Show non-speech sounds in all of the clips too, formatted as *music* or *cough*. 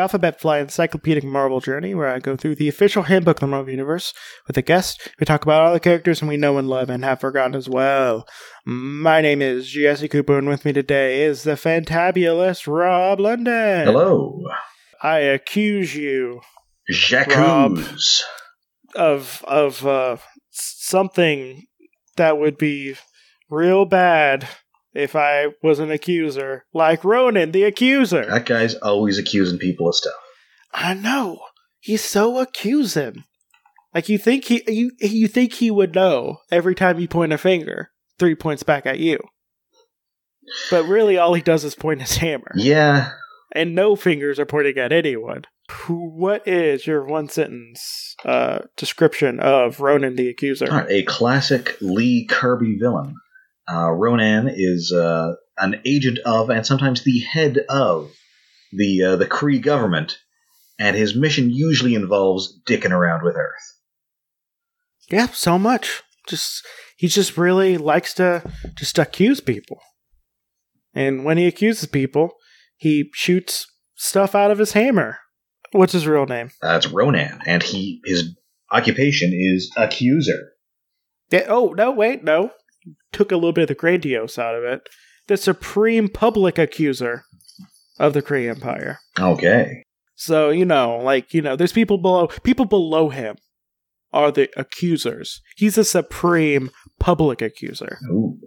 Alphabet Flight Encyclopedic Marvel Journey, where I go through the official handbook of the Marvel Universe with a guest. We talk about all the characters we know and love and have forgotten as well. My name is Jesse Cooper, and with me today is the fantabulous Rob London. Hello. I accuse you Jacques. of of uh, something that would be real bad if I was an accuser, like Ronan the accuser. That guy's always accusing people of stuff. I know. He's so accusing. Like you think he you you think he would know every time you point a finger, three points back at you. But really all he does is point his hammer. Yeah. And no fingers are pointing at anyone. What is your one sentence uh, description of Ronan the Accuser? Right, a classic Lee Kirby villain. Uh, Ronan is uh, an agent of, and sometimes the head of, the uh, the Kree government, and his mission usually involves dicking around with Earth. Yeah, so much. Just he just really likes to just accuse people. And when he accuses people, he shoots stuff out of his hammer. What's his real name? That's Ronan, and he his occupation is accuser. Yeah, oh, no, wait, no. Took a little bit of the grandiose out of it. The supreme public accuser of the Kree Empire. Okay. So, you know, like, you know, there's people below people below him are the accusers. He's a supreme public accuser. Ooh.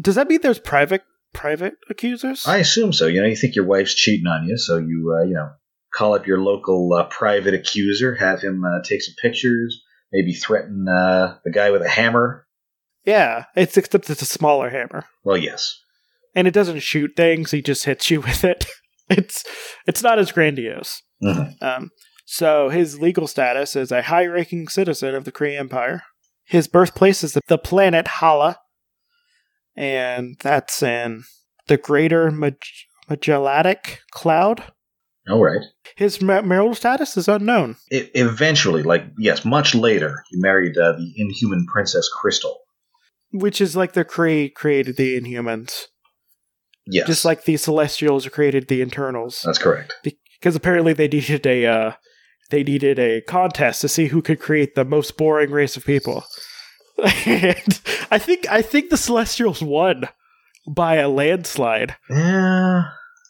Does that mean there's private private accusers? I assume so. You know, you think your wife's cheating on you, so you uh, you know call up your local uh, private accuser, have him uh, take some pictures, maybe threaten uh, the guy with a hammer. Yeah, it's except it's a smaller hammer. Well, yes. And it doesn't shoot things, he just hits you *laughs* with it. It's it's not as grandiose. Mhm. Um, so his legal status is a high-ranking citizen of the Kree Empire. His birthplace is the planet Hala, and that's in the Greater Mag- Magellanic Cloud. All right. His ma- marital status is unknown. E- eventually, like yes, much later, he married uh, the Inhuman Princess Crystal. Which is like the Kree created the Inhumans, Yes, just like the Celestials created the Eternals. that's correct. because apparently they needed a uh, they needed a contest to see who could create the most boring race of people. *laughs* and I think I think the Celestials won by a landslide. Yeah.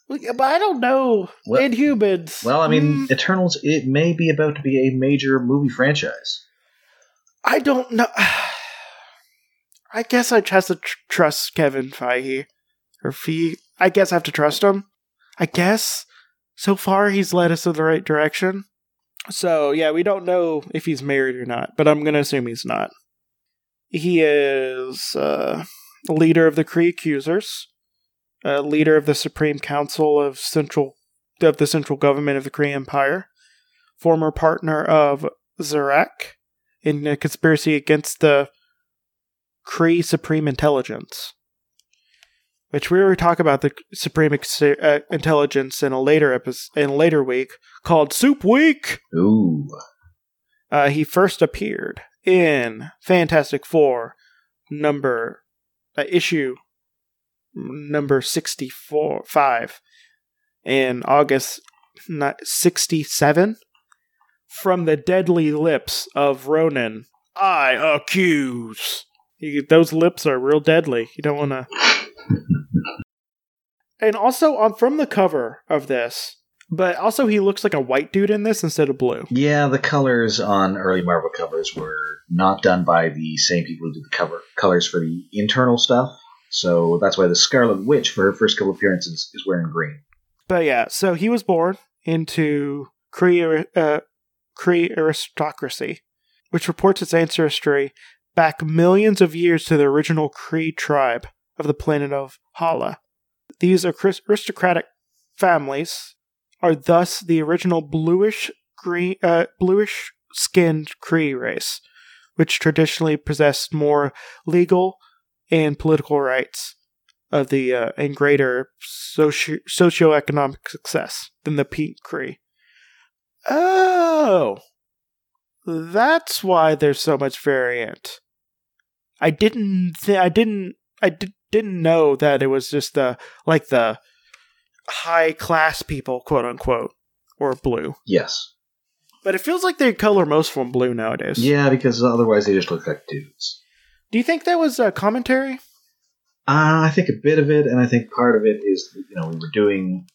But I don't know. Well- Inhumans. Well, I mean, Mm, Eternals. It may be about to be a major movie franchise. I don't know. *sighs* I guess I have to tr- trust Kevin Feige or Fee. I guess I have to trust him. I guess so far he's led us in the right direction. So yeah, we don't know if he's married or not, but I'm gonna assume he's not. He is uh, leader of the Kree Accusers, uh, leader of the Supreme Council of Central of the Central Government of the Kree Empire, former partner of Zarek in a conspiracy against the Kree Supreme Intelligence. Which we were talking about the Supreme Ex- uh, Intelligence in a later episode, in a later week called Soup Week. Ooh. Uh, he first appeared in Fantastic Four, number uh, issue number sixty four five, in August sixty seven. From the deadly lips of Ronan, I accuse. You, those lips are real deadly. You don't want to. and also, on from the cover of this, but also he looks like a white dude in this instead of blue. Yeah, the colors on early Marvel covers were not done by the same people who did the cover colors for the internal stuff. So that's why the Scarlet Witch, for her first couple appearances, is wearing green. But yeah, so he was born into Kree, uh, Kree aristocracy, which reports its ancestry back millions of years to the original Kree tribe of the planet of Hala. These aristocratic families are thus the original bluish green, uh, bluish skinned Kree race, which traditionally possessed more legal and political rights of the uh, and greater socio- socioeconomic success than the pink Kree. Oh, that's why there's so much variant. I didn't. Th- I didn't. I di- didn't know that it was just the like the high class people, quote unquote, or blue. Yes. But it feels like they color most of them blue nowadays. Yeah, because otherwise they just look like dudes. Do you think that was a commentary? Uh, I think a bit of it, and I think part of it is, you know, we were doing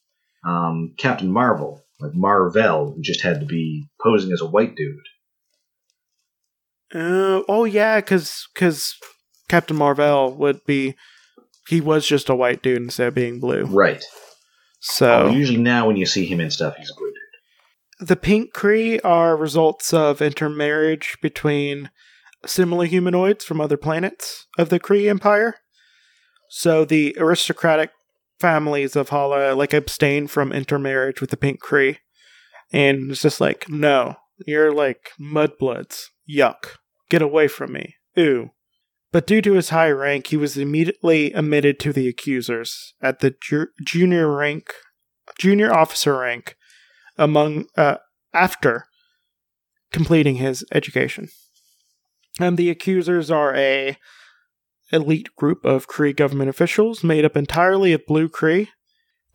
um, Captain Marvel, like Marvel, who just had to be posing as a white dude. Uh, oh yeah, because because Captain Marvel would be he was just a white dude instead of being blue. Right. So Oh, usually now when you see him in stuff, he's a blue dude. the pink Kree are results of intermarriage between similar humanoids from other planets of the Kree Empire. So the aristocratic families of Hala like abstain from intermarriage with the pink Kree, and it's just like, no, you're like mudbloods. Yuck, get away from me. Ooh. But due to his high rank, he was immediately admitted to the accusers at the ju- junior rank, junior officer rank, among uh, after completing his education. And the accusers are a elite group of Kree government officials made up entirely of blue Kree.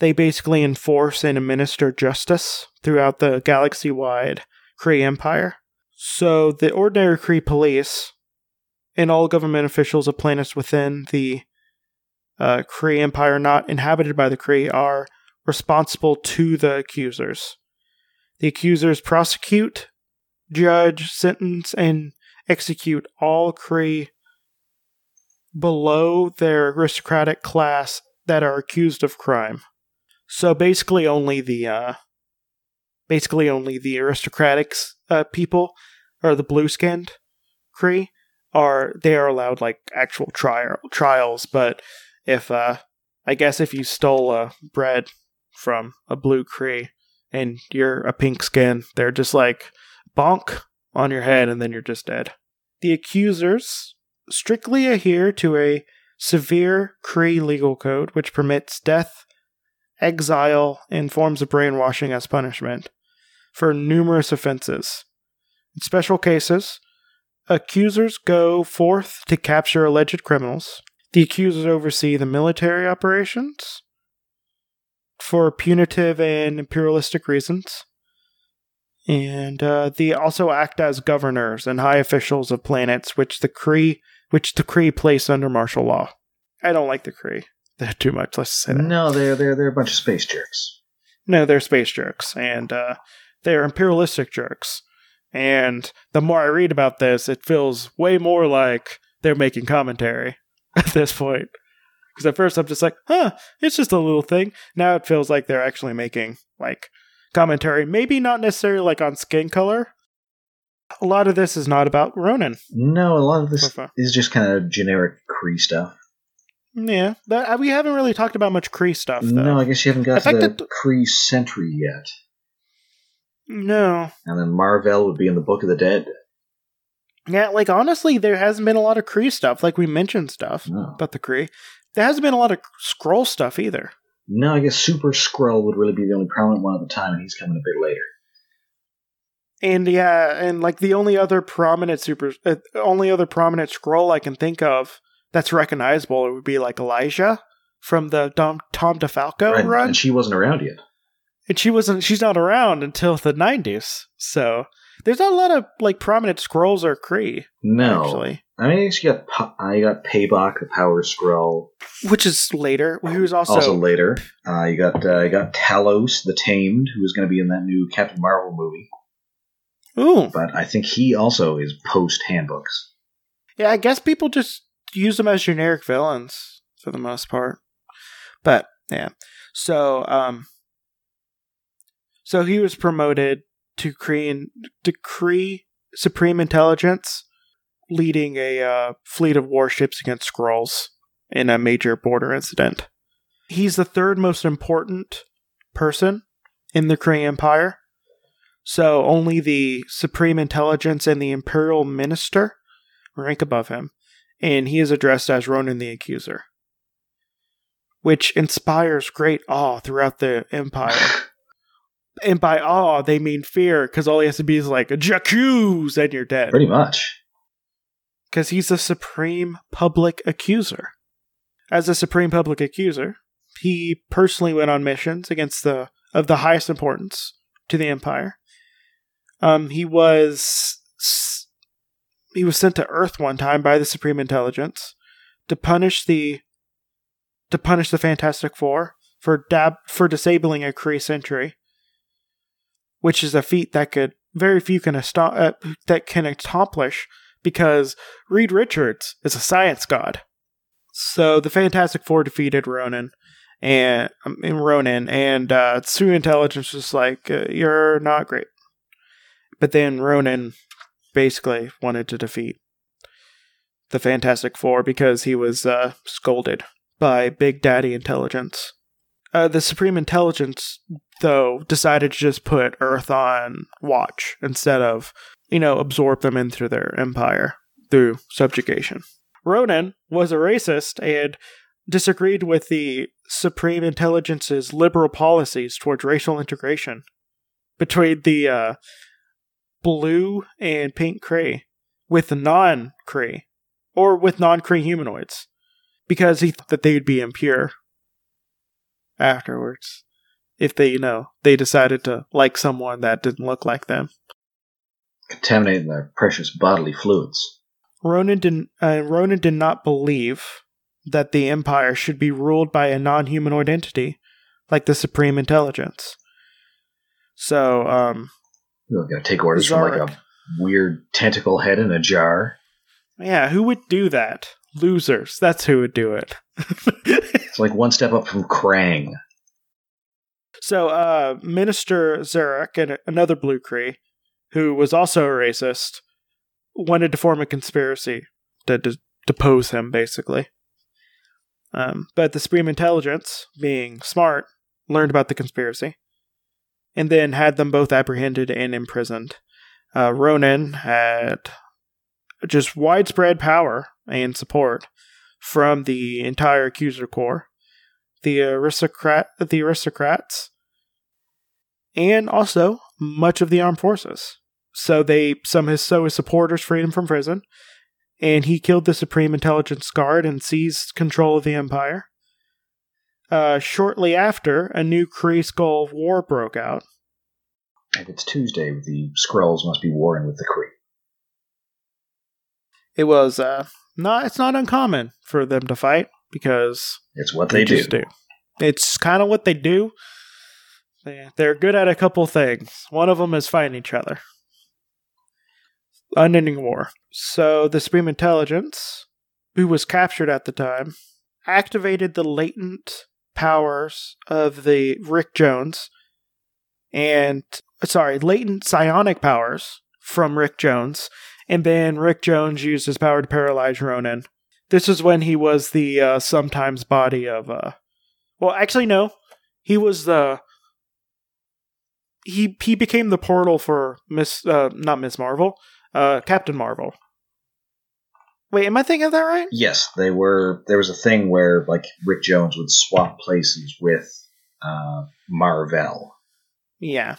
They basically enforce and administer justice throughout the galaxy-wide Kree Empire. So the ordinary Kree police and all government officials of planets within the uh, Kree Empire not inhabited by the Kree are responsible to the accusers. The accusers prosecute, judge, sentence, and execute all Kree below their aristocratic class that are accused of crime. So basically, only the uh, basically only the aristocratic uh, people or the blue-skinned Kree are they are allowed like actual trial trials. But if uh, I guess if you stole uh, bread from a blue Kree and you're a pink skin, they're just like bonk on your head and then you're just dead. The accusers strictly adhere to a severe Kree legal code which permits death, exile, and forms of brainwashing as punishment for numerous offenses. In special cases, accusers go forth to capture alleged criminals. The accusers oversee the military operations for punitive and imperialistic reasons. And uh, they also act as governors and high officials of planets which the Kree which the Kree place under martial law. I don't like the Kree. They're too much, let's say that. No, they're they're they're a bunch of space jerks. No, they're space jerks, and uh, they're imperialistic jerks. And the more I read about this, it feels way more like they're making commentary *laughs* at this point. Because at first I'm just like, huh, it's just a little thing. Now it feels like they're actually making like commentary. Maybe not necessarily like on skin color. A lot of this is not about Ronan. No, a lot of this So is just kind of generic Kree stuff. Yeah, that, uh, we haven't really talked about much Kree stuff though. No, I guess you haven't got to the Kree Sentry yet. No. And then Marvel would be in the Book of the Dead. Yeah, like honestly, there hasn't been a lot of Kree stuff. Like we mentioned stuff No. about the Kree. There hasn't been a lot of Skrull stuff either. No, I guess Super Skrull would really be the only prominent one at the time, and he's coming a bit later. And yeah, and like the only other prominent super, uh, only other prominent Skrull I can think of that's recognizable it would be like Lyja from the Tom, Tom DeFalco Right, run, and she wasn't around yet. And she wasn't. She's not around until the nineties. So there's not a lot of like prominent Skrulls or Kree No, actually, I mean, I you got uh, got Paibok, the Power Skrull. which is later. He was also, Also, later, uh, you got uh, you got Talos, the Tamed, who is going to be in that new Captain Marvel movie. ooh But I think he also is post handbooks. Yeah, I guess people just use them as generic villains for the most part. But yeah. So um so he was promoted to Kree to Kree Supreme Intelligence, leading a uh, fleet of warships against Skrulls in a major border incident. He's the third most important person in the Kree Empire. So only the Supreme Intelligence and the Imperial Minister rank above him, and he is addressed as Ronan the Accuser, which inspires great awe throughout the Empire. And by awe, they mean fear, because all he has to be is like, J'accuse, and you're dead. Pretty much. Because he's the Supreme Public Accuser. As a Supreme Public Accuser, he personally went on missions against the of the highest importance to the Empire. Um, he was he was sent to Earth one time by the Supreme Intelligence to punish the to punish the Fantastic Four for dab for disabling a Kree sentry, which is a feat that could very few can asto- uh, that can accomplish because Reed Richards is a science god. So the Fantastic Four defeated Ronan and um, Ronan, and uh, Intelligence was like, uh, "You're not great." But then Ronan basically wanted to defeat the Fantastic Four because he was uh, scolded by Big Daddy Intelligence. Uh, the Supreme Intelligence, though, decided to just put Earth on watch instead of, you know, absorb them into their empire through subjugation. Ronan was a racist and disagreed with the Supreme Intelligence's liberal policies towards racial integration between the uh, blue and pink Kree with non Kree or with non Kree humanoids because he thought that they'd be impure afterwards if they, you know, they decided to like someone that didn't look like them. Contaminating their precious bodily fluids. Ronan didn't. Uh, Ronan did not believe that the Empire should be ruled by a non-humanoid entity like the Supreme Intelligence. So, um, we're gonna take orders from like a weird tentacle head in a jar. Yeah, who would do that? Losers. That's who would do it. *laughs* it's like one step up from Krang. So, uh, Minister Zarek and another Blue Kree, who was also a racist, wanted to form a conspiracy to de- depose him, basically. Um, but the Supreme Intelligence, being smart, learned about the conspiracy and then had them both apprehended and imprisoned. Uh, Ronan had just widespread power and support from the entire accuser corps, the aristocrat, the aristocrats, and also much of the armed forces. So they some his so his supporters freed him from prison, and he killed the Supreme Intelligence Guard and seized control of the Empire. Uh, shortly after, a new Kree Skrull war broke out. If it's Tuesday, the Skrulls must be warring with the Kree. It was uh, not. It's not uncommon for them to fight because it's what they, they do. do. It's kind of what they do. They, they're good at a couple things. One of them is fighting each other. Unending war. So the Supreme Intelligence, who was captured at the time, activated the latent powers of the Rick Jones and sorry, latent psionic powers from Rick Jones, and then Rick Jones used his power to paralyze Ronan. This is when he was the uh, sometimes body of uh well actually no. He was the he he became the portal for Miss uh not Miss Marvel, uh Captain Marvel. Wait, am I thinking of that right? Yes, they were. There was a thing where like Rick Jones would swap places with uh, Mar-Vell. Yeah.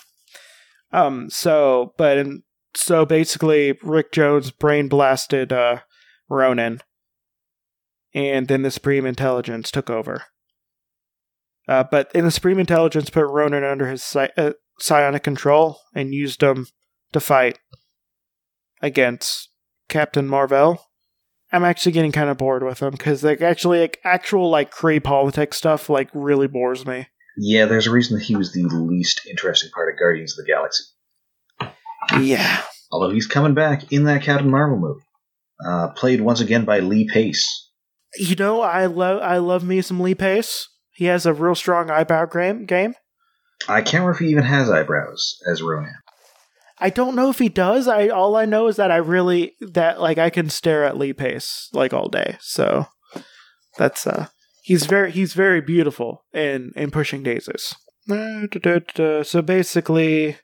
Um. So, but in, so basically, Rick Jones brain blasted uh, Ronan, and then the Supreme Intelligence took over. Uh, but in the Supreme Intelligence put Ronan under his psi- uh, psionic control and used him to fight against Captain Mar-Vell. I'm actually getting kind of bored with him because like actually like actual like Kree politics stuff like really bores me. Yeah, there's a reason that he was the least interesting part of Guardians of the Galaxy. Yeah. Although he's coming back in that Captain Marvel movie, uh, played once again by Lee Pace. You know, I love I love me some Lee Pace. He has a real strong eyebrow game. Game. I can't remember if he even has eyebrows as Ronan. I don't know if he does. I all I know is that I really that like I can stare at Lee Pace like all day. So that's uh he's very he's very beautiful in in pushing daisies. So basically,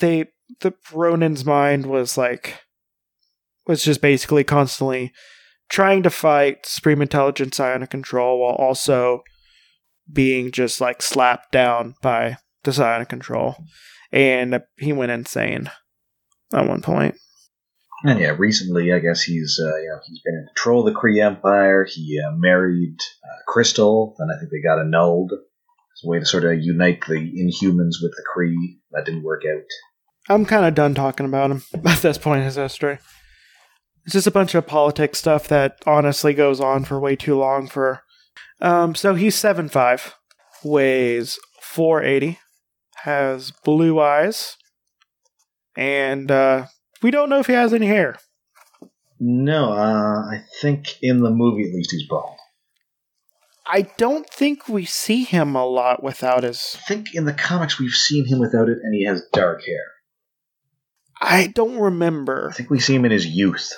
they the Ronan's mind was like was just basically constantly trying to fight Supreme Intelligence Psionic Control while also being just like slapped down by the Psionic Control, and he went insane at one point. And yeah, recently, I guess he's uh, you know he's been in control of the Kree Empire. He uh, married uh, Crystal, and I think they got annulled. It's a way to sort of unite the Inhumans with the Kree. That didn't work out. I'm kind of done talking about him *laughs* at this point in his history. It's just a bunch of politics stuff that honestly goes on for way too long for. Um, so he's seven five, weighs 480, has blue eyes, and uh, we don't know if he has any hair. No, uh, I think in the movie at least he's bald. I don't think we see him a lot without his. I think in the comics we've seen him without it, and he has dark hair. I don't remember. I think we see him in his youth.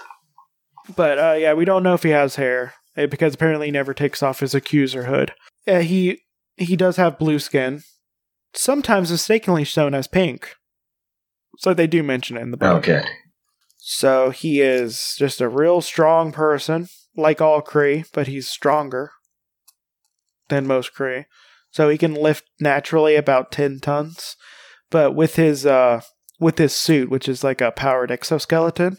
But uh, yeah, we don't know if he has hair eh, because apparently he never takes off his accuser hood. Uh, he he does have blue skin, sometimes mistakenly shown as pink. So they do mention it in the book. Okay. So he is just a real strong person, like all Kree, but he's stronger than most Kree. So he can lift naturally about ten tons, but with his uh with his suit, which is like a powered exoskeleton,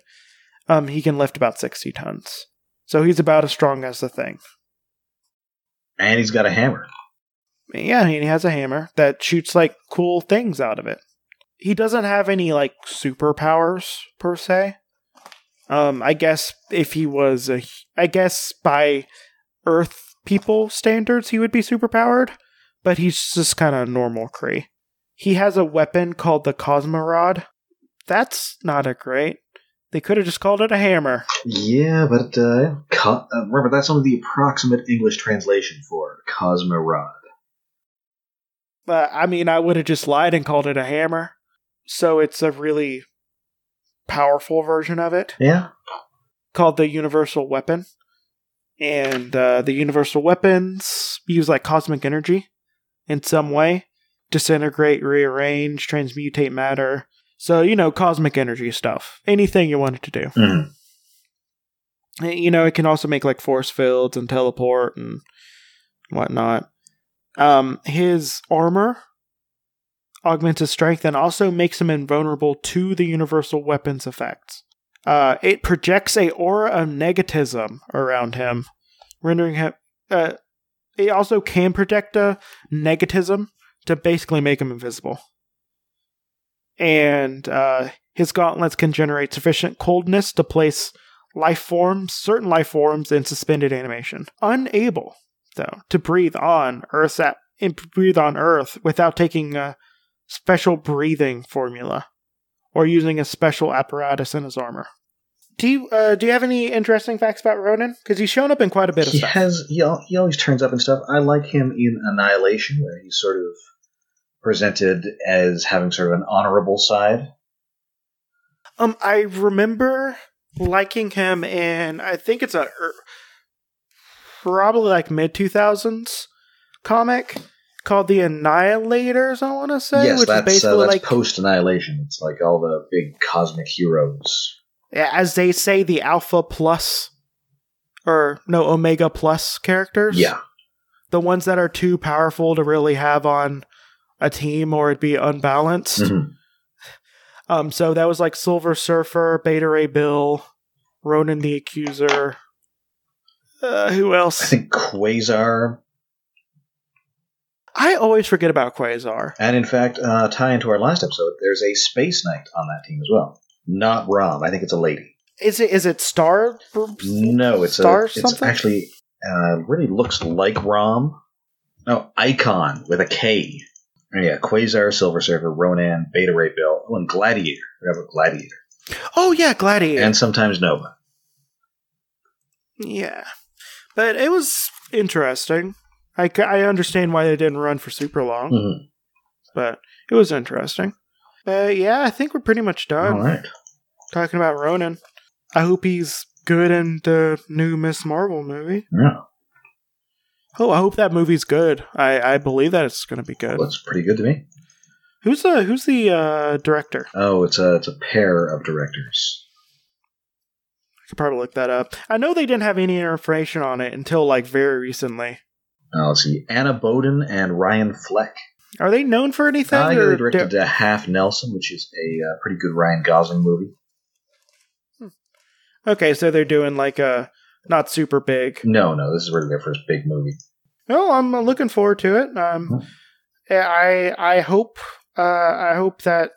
um, he can lift about sixty tons. So he's about as strong as the thing. And he's got a hammer. Yeah, he has a hammer that shoots like cool things out of it. He doesn't have any like superpowers per se. Um, I guess if he was a, I guess by Earth people standards, he would be superpowered, but he's just kind of normal Kree. He has a weapon called the Cosmi-Rod. That's not a great. They could have just called it a hammer. Yeah, but uh, co- uh, remember that's only the approximate English translation for Cosmi-Rod. But I mean, I would have just lied and called it a hammer. So it's a really powerful version of it Yeah. called the Universal Weapon. And uh, the Universal Weapons use like cosmic energy in some way, disintegrate, rearrange, transmutate matter. So, you know, cosmic energy stuff. Anything you want it to do. Mhm. You know, it can also make like force fields and teleport and whatnot. Um, his armor augments his strength and also makes him invulnerable to the universal weapons effects. Uh, it projects a aura of negativism around him, rendering him. Uh, it also can project a negativism to basically make him invisible. And uh, his gauntlets can generate sufficient coldness to place life forms, certain life forms, in suspended animation. Unable, though, to breathe on Earth's at- breathe on Earth without taking a special breathing formula or using a special apparatus in his armor. Do you uh, do you have any interesting facts about Ronan? Because he's shown up in quite a bit of He stuff. has he, he always turns up and stuff. I like him in Annihilation, where he's sort of presented as having sort of an honorable side. Um, I remember liking him and I think it's a er, probably like mid two thousands comic called the Annihilators. I want to say, yes, which is that's basically uh, that's like post Annihilation. It's like all the big cosmic heroes. as they say, the Alpha Plus or no Omega Plus characters. Yeah, the ones that are too powerful to really have on a team or it'd be unbalanced. Mhm. Um, so that was like Silver Surfer, Beta Ray Bill, Ronan the Accuser. Uh, who else? I think Quasar, I always forget about Quasar. and in fact, uh, tie into our last episode. There's a Space Knight on that team as well. Not Rom. I think it's a lady. Is it is it Star? No, it's Star a. It's something? actually uh, really looks like Rom. No, Icon with a K. Yeah, Quasar, Silver Surfer, Ronan, Beta Ray Bill, oh, and Gladiator. We have a Gladiator, Oh yeah, Gladiator. and sometimes Nova. yeah, but it was interesting. I, I understand why they didn't run for super long, Mhm. but it was interesting. Uh, yeah, I think we're pretty much done All right. talking about Ronan. I hope he's good in the new Miss Marvel movie. Yeah, Oh, I hope that movie's good. I, I believe that it's going to be good. looks pretty good to me. Who's the Who's the uh, director? Oh, it's a it's a pair of directors. I could probably look that up. I know they didn't have any information on it until like very recently. Uh, let's see, Anna Boden and Ryan Fleck. Are they known for anything? Uh, yeah, they directed uh, Half Nelson, which is a uh, pretty good Ryan Gosling movie. okay, so they're doing like a not super big. No, no, this is really their first big movie. Oh, I'm looking forward to it. Um, Hmm. I I hope uh, I hope that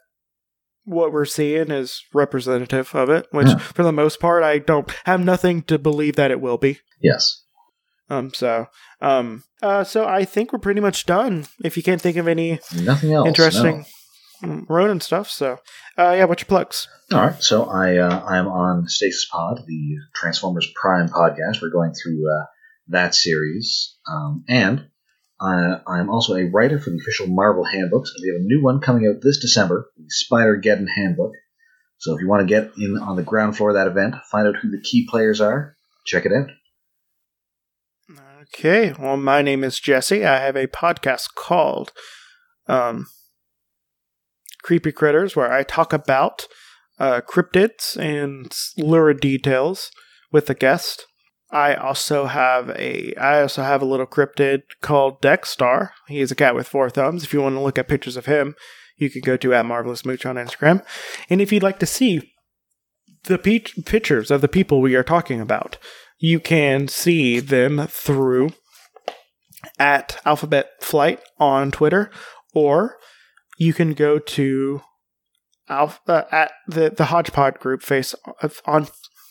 what we're seeing is representative of it. Which, Yeah. for the most part, I don't have nothing to believe that it will be. Yes. Um. So. Um. Uh. So I think we're pretty much done. If you can't think of any Nothing else. interesting mm, Ronan stuff, so uh, yeah. What's your plugs? All right. So I uh, I am on Stasis Pod, the Transformers Prime podcast. We're going through uh, that series, um, and I, I'm also a writer for the official Marvel handbooks. We have a new one coming out this December, the Spider Geddon Handbook. So if you want to get in on the ground floor of that event, find out who the key players are, check it out. Okay. Well, my name is Jesse. I have a podcast called um, Creepy Critters, where I talk about uh, cryptids and lurid details with a guest. I also have a I also have a little cryptid called Dexstar. He is a cat with four thumbs. If you want to look at pictures of him, you can go to at marvelous mooch on Instagram. And if you'd like to see the pe- pictures of the people we are talking about, you can see them through at Alphabet Flight on Twitter, or you can go to Alpha uh, at the the Hodgepod group face on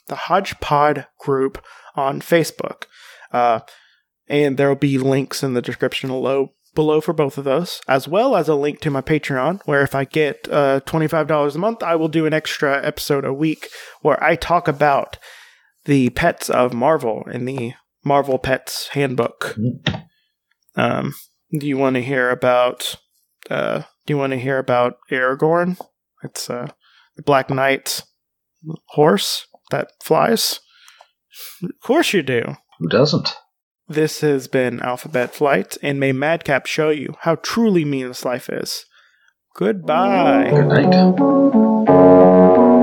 the Hodgepod group on Facebook, uh, and there will be links in the description below below for both of those, as well as a link to my Patreon, where if I get uh, twenty five dollars a month, I will do an extra episode a week where I talk about the pets of Marvel in the Marvel Pets Handbook. Um, do you want to hear about? Uh, do you want to hear about Aragorn? It's uh, the Black Knight's horse that flies. Of course you do. Who doesn't? This has been Alphabet Flight, and may Madcap show you how truly meaningless life is. Goodbye. Good night.